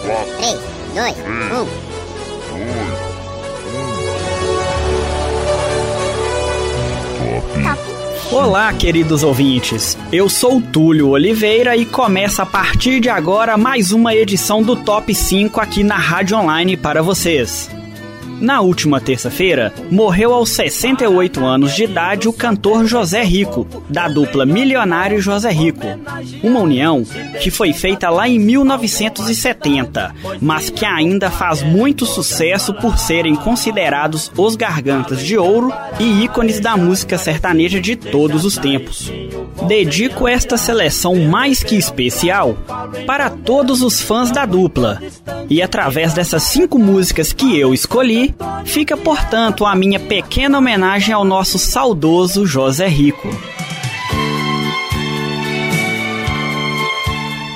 4, 3, 2, 1. Top. Olá, queridos ouvintes. Eu sou Túlio Oliveira e começa a partir de agora mais uma edição do Top 5 aqui na Rádio Online para vocês. Na última terça-feira, morreu aos 68 anos de idade o cantor José Rico, da dupla Milionário José Rico. Uma união que foi feita lá em 1970, mas que ainda faz muito sucesso por serem considerados os gargantas de ouro e ícones da música sertaneja de todos os tempos. Dedico esta seleção mais que especial para todos os fãs da dupla. E através dessas cinco músicas que eu escolhi, fica portanto a minha pequena homenagem ao nosso saudoso José Rico.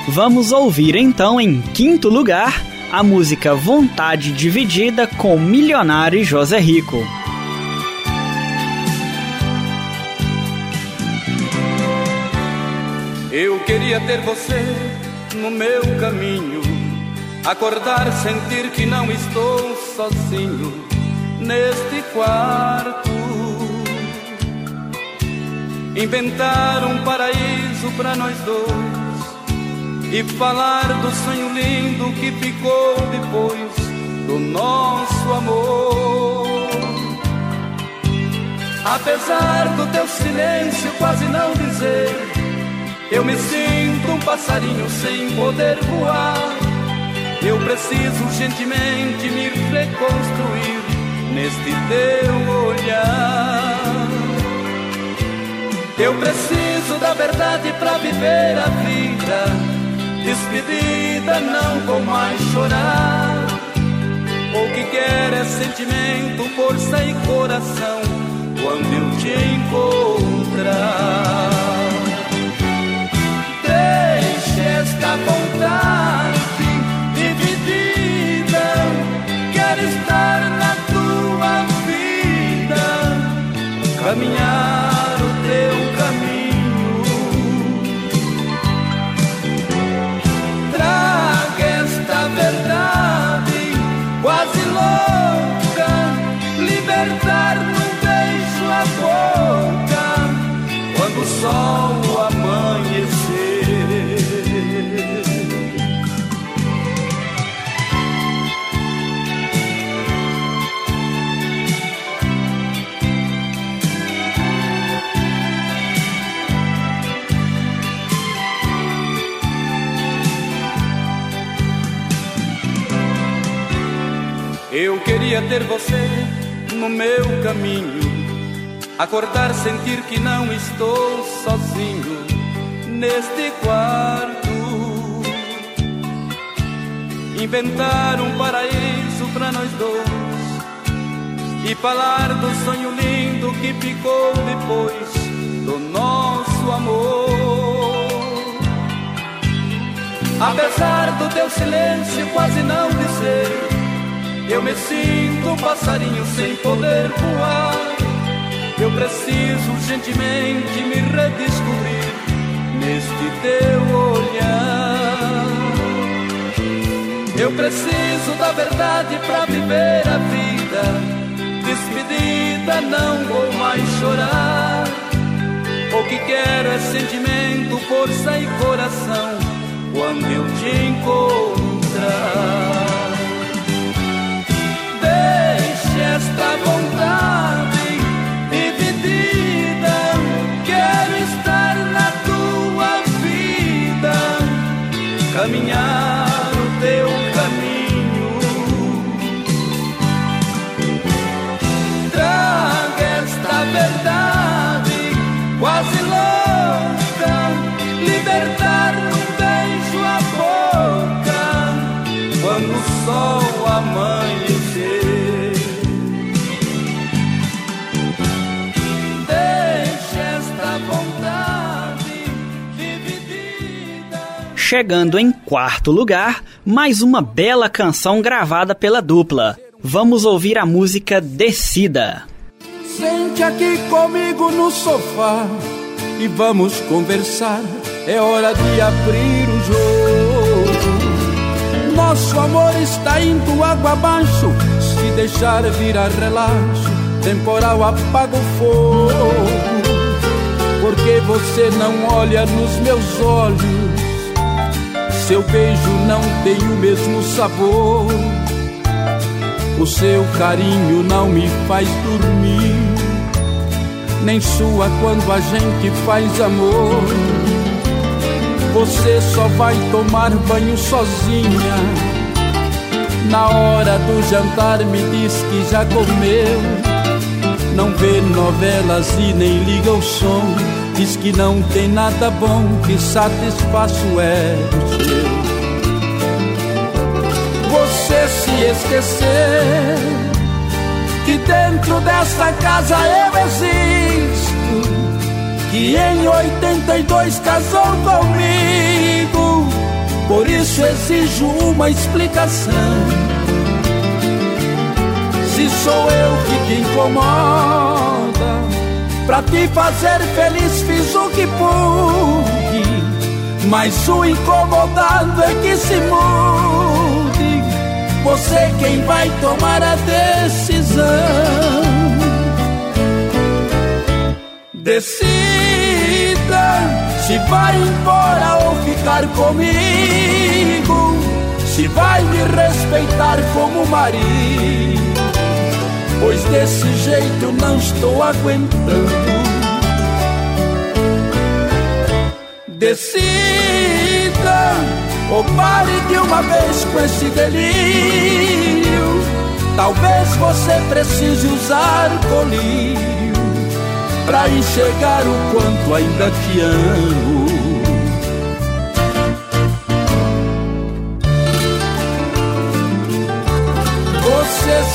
Vamos ouvir então, em quinto lugar, a música Vontade Dividida com Milionário José Rico. Eu queria ter você no meu caminho, acordar, sentir que não estou sozinho neste quarto. Inventar um paraíso para nós dois e falar do sonho lindo que ficou depois do nosso amor. Apesar do teu silêncio quase não dizer eu me sinto um passarinho sem poder voar. Eu preciso urgentemente me reconstruir neste teu olhar. Eu preciso da verdade para viver a vida. Despedida, não vou mais chorar. O que quer é sentimento, força e coração quando eu te encontrar. esta vontade Eu queria ter você no meu caminho, acordar, sentir que não estou sozinho neste quarto. Inventar um paraíso para nós dois e falar do sonho lindo que ficou depois do nosso amor. Apesar do teu silêncio quase não dizer eu me sinto um passarinho sem poder voar. Eu preciso urgentemente me redescobrir neste teu olhar. Eu preciso da verdade para viver a vida. Despedida, não vou mais chorar. O que quero é sentimento, força e coração quando eu te encontrar. Chegando em quarto lugar, mais uma bela canção gravada pela dupla. Vamos ouvir a música Descida. Sente aqui comigo no sofá e vamos conversar. É hora de abrir o jogo. nosso amor está indo água abaixo. Se deixar virar relaxo, temporal apaga o fogo. Porque você não olha nos meus olhos, seu beijo não tem o mesmo sabor. O seu carinho não me faz dormir, nem sua quando a gente faz amor. Você só vai tomar banho sozinha. Na hora do jantar me diz que já comeu. Não vê novelas e nem liga o som. Diz que não tem nada bom que satisfaça o ego seu. Você se esquecer que dentro dessa casa eu existo que em 82 casou comigo. Por isso exijo uma explicação. Se sou eu que te incomoda, pra te fazer feliz fiz o que pude. Mas o incomodado é que se mude. Você quem vai tomar a decisão. Decida se vai embora ou ficar comigo. Se vai me respeitar como marido. Pois desse jeito não estou aguentando. Decida ou pare de uma vez com esse delírio. Talvez você precise usar colírio pra enxergar o quanto ainda te amo.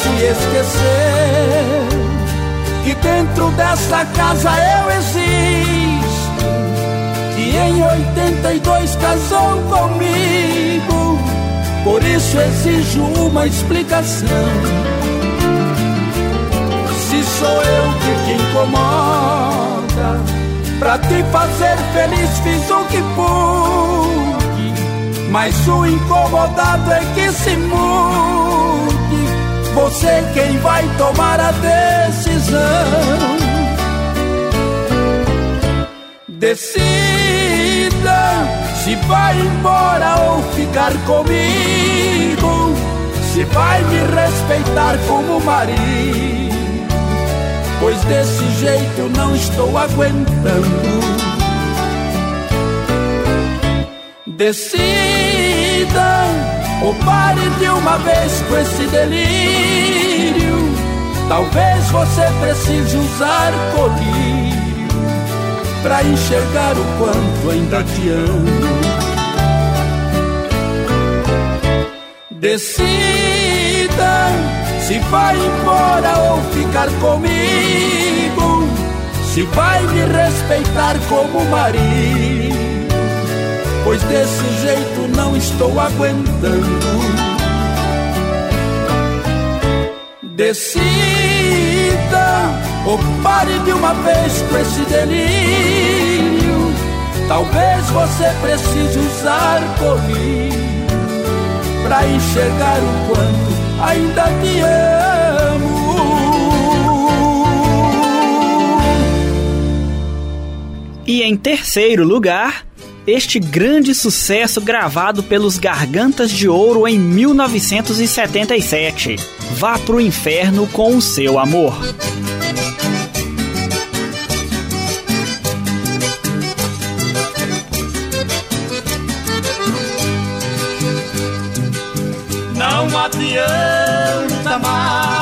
Você se esqueceu que dentro dessa casa eu existo, que em 82 casou comigo, por isso exijo uma explicação sou eu que te incomoda. Pra te fazer feliz fiz o que pude, mas o incomodado é que se mude. Você quem vai tomar a decisão. Decida se vai embora ou ficar comigo. Se vai me respeitar como marido pois desse jeito eu não estou aguentando. Decida ou pare de uma vez com esse delírio. Talvez você precise usar colírio para enxergar o quanto ainda te amo. Decida se vai embora ou ficar comigo, se vai me respeitar como marido, pois desse jeito não estou aguentando. Decida ou pare de uma vez com esse delírio. Talvez você precise usar colírio para enxergar o quanto ainda te amo. E em terceiro lugar, este grande sucesso gravado pelos Gargantas de Ouro em 1977. Vá pro inferno com o seu amor. não adianta mais.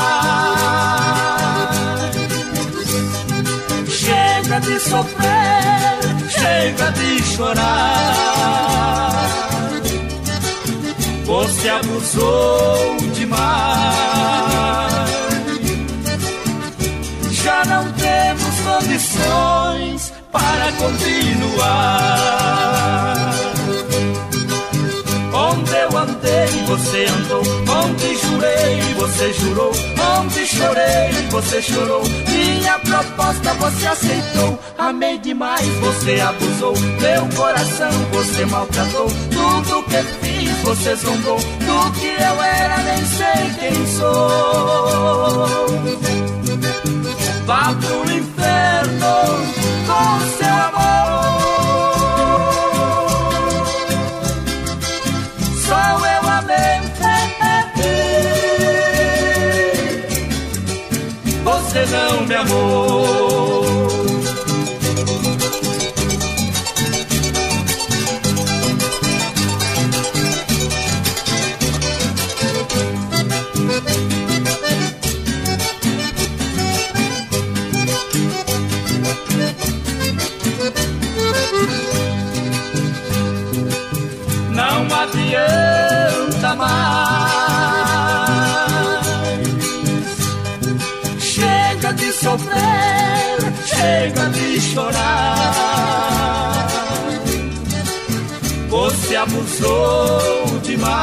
Chega de sofrer, chega de chorar. Você abusou demais. Já não temos condições para continuar. Onde eu andei, você andou. Onde jurei, você jurou. Onde chorei, você chorou. Minha proposta você aceitou. Amei demais, você abusou. Meu coração você maltratou. Tudo que fiz, você zombou. Do que eu era, nem sei quem sou. Vá pro inferno com seu amor. Você Abusou demais.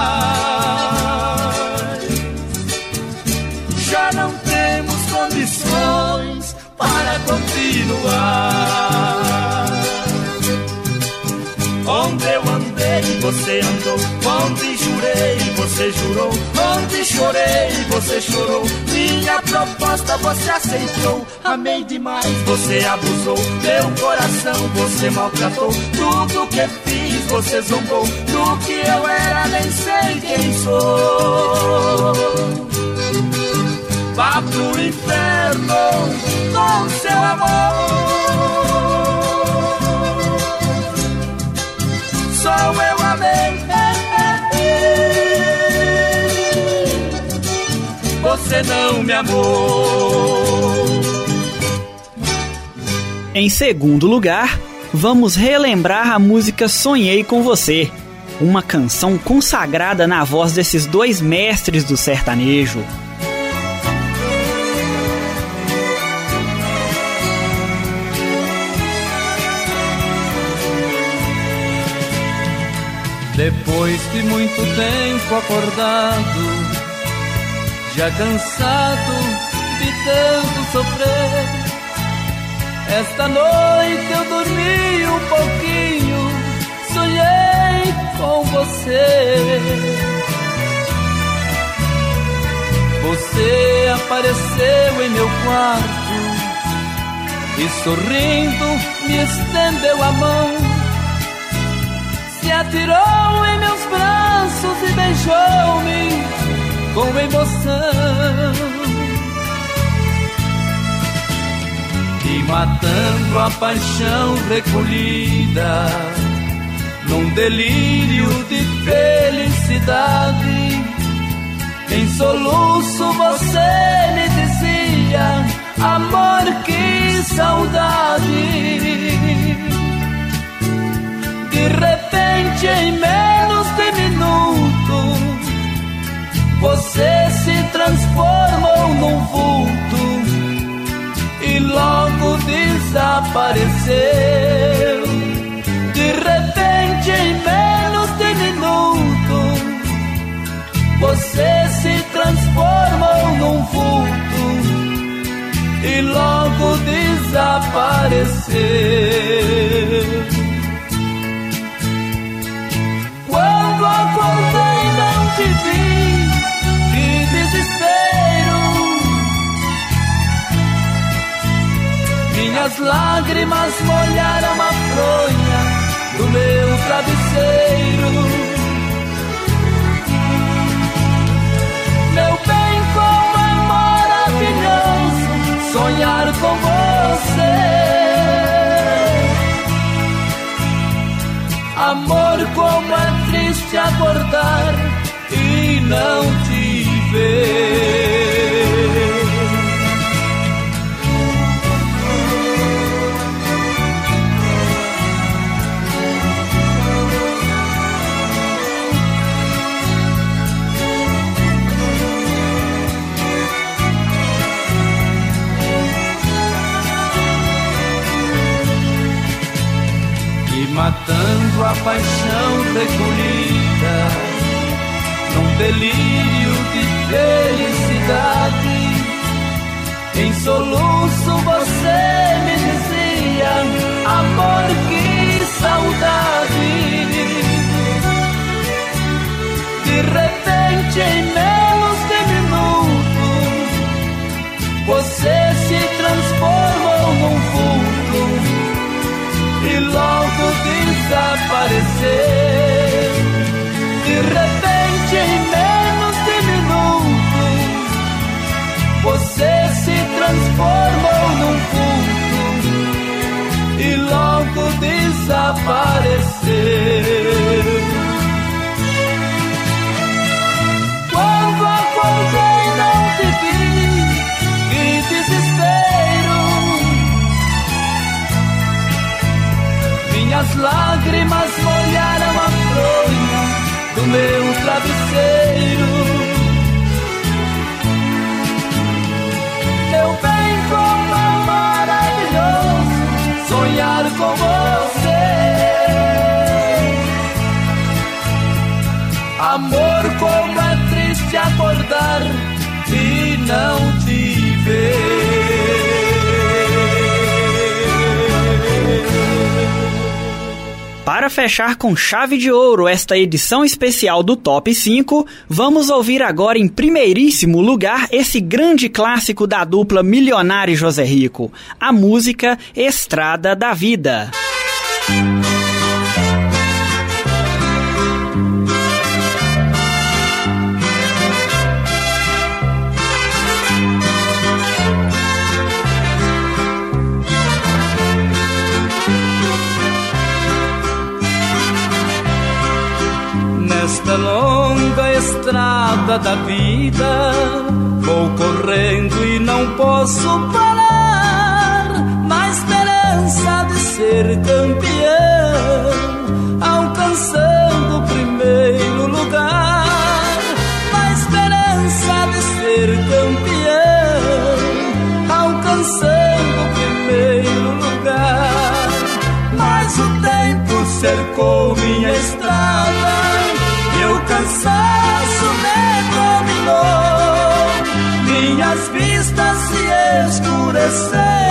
Já não temos condições para continuar. Onde eu andei, você andou. Onde jurei, você jurou. Onde chorei, você chorou. Minha proposta você aceitou. Amei demais, você abusou. Meu coração você maltratou. Tudo que fiz, você zombou. Do que eu era, nem sei quem sou. Vá pro inferno com seu amor. só eu amei. Você não me amou. Em segundo lugar, vamos relembrar a música Sonhei com Você, uma canção consagrada na voz desses dois mestres do sertanejo, Depois de muito tempo acordado, já cansado de tanto sofrer, esta noite eu dormi um pouquinho, sonhei com você. Você apareceu em meu quarto e sorrindo me estendeu a mão se atirou em meus braços e beijou-me com emoção. E matando a paixão recolhida, num delírio de felicidade, em soluço você me dizia: Amor, que saudade. De repente, em menos de minuto, você se transformou num vulto desapareceu. De repente, em menos de minuto, você se transformou num vulto e logo desapareceu. Minhas lágrimas molharam a fronha do meu travesseiro. Meu bem, como é maravilhoso sonhar com você. Amor, como é triste acordar e não te ver. A paixão recolhida num delírio de felicidade. Em soluço você me dizia, amor, que saudade. De repente, em menos de minutos, você se transformou logo desapareceu. De repente, em menos de minutos, você se transformou num vulto e logo desapareceu. Minhas lágrimas molharam a fronha do meu travesseiro. Meu bem, como é maravilhoso sonhar com você. Amor, como é triste acordar e não Para fechar com chave de ouro esta edição especial do Top 5, vamos ouvir agora em primeiríssimo lugar esse grande clássico da dupla Milionário e José Rico, a música Estrada da Vida. Nesta longa estrada da vida, vou correndo e não posso parar. Na esperança de ser campeão, se escureceram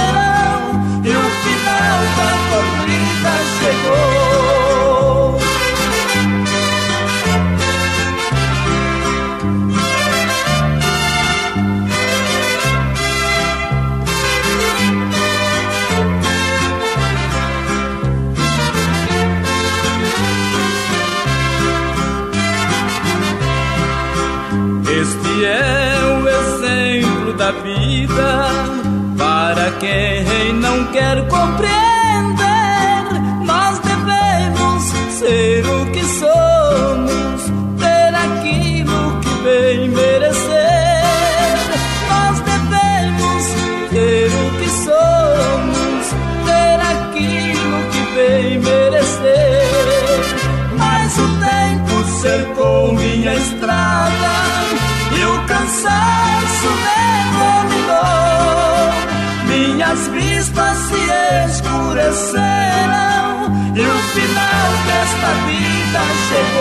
o cansaço me dominou. Minhas vistas se escureceram e o final desta vida chegou.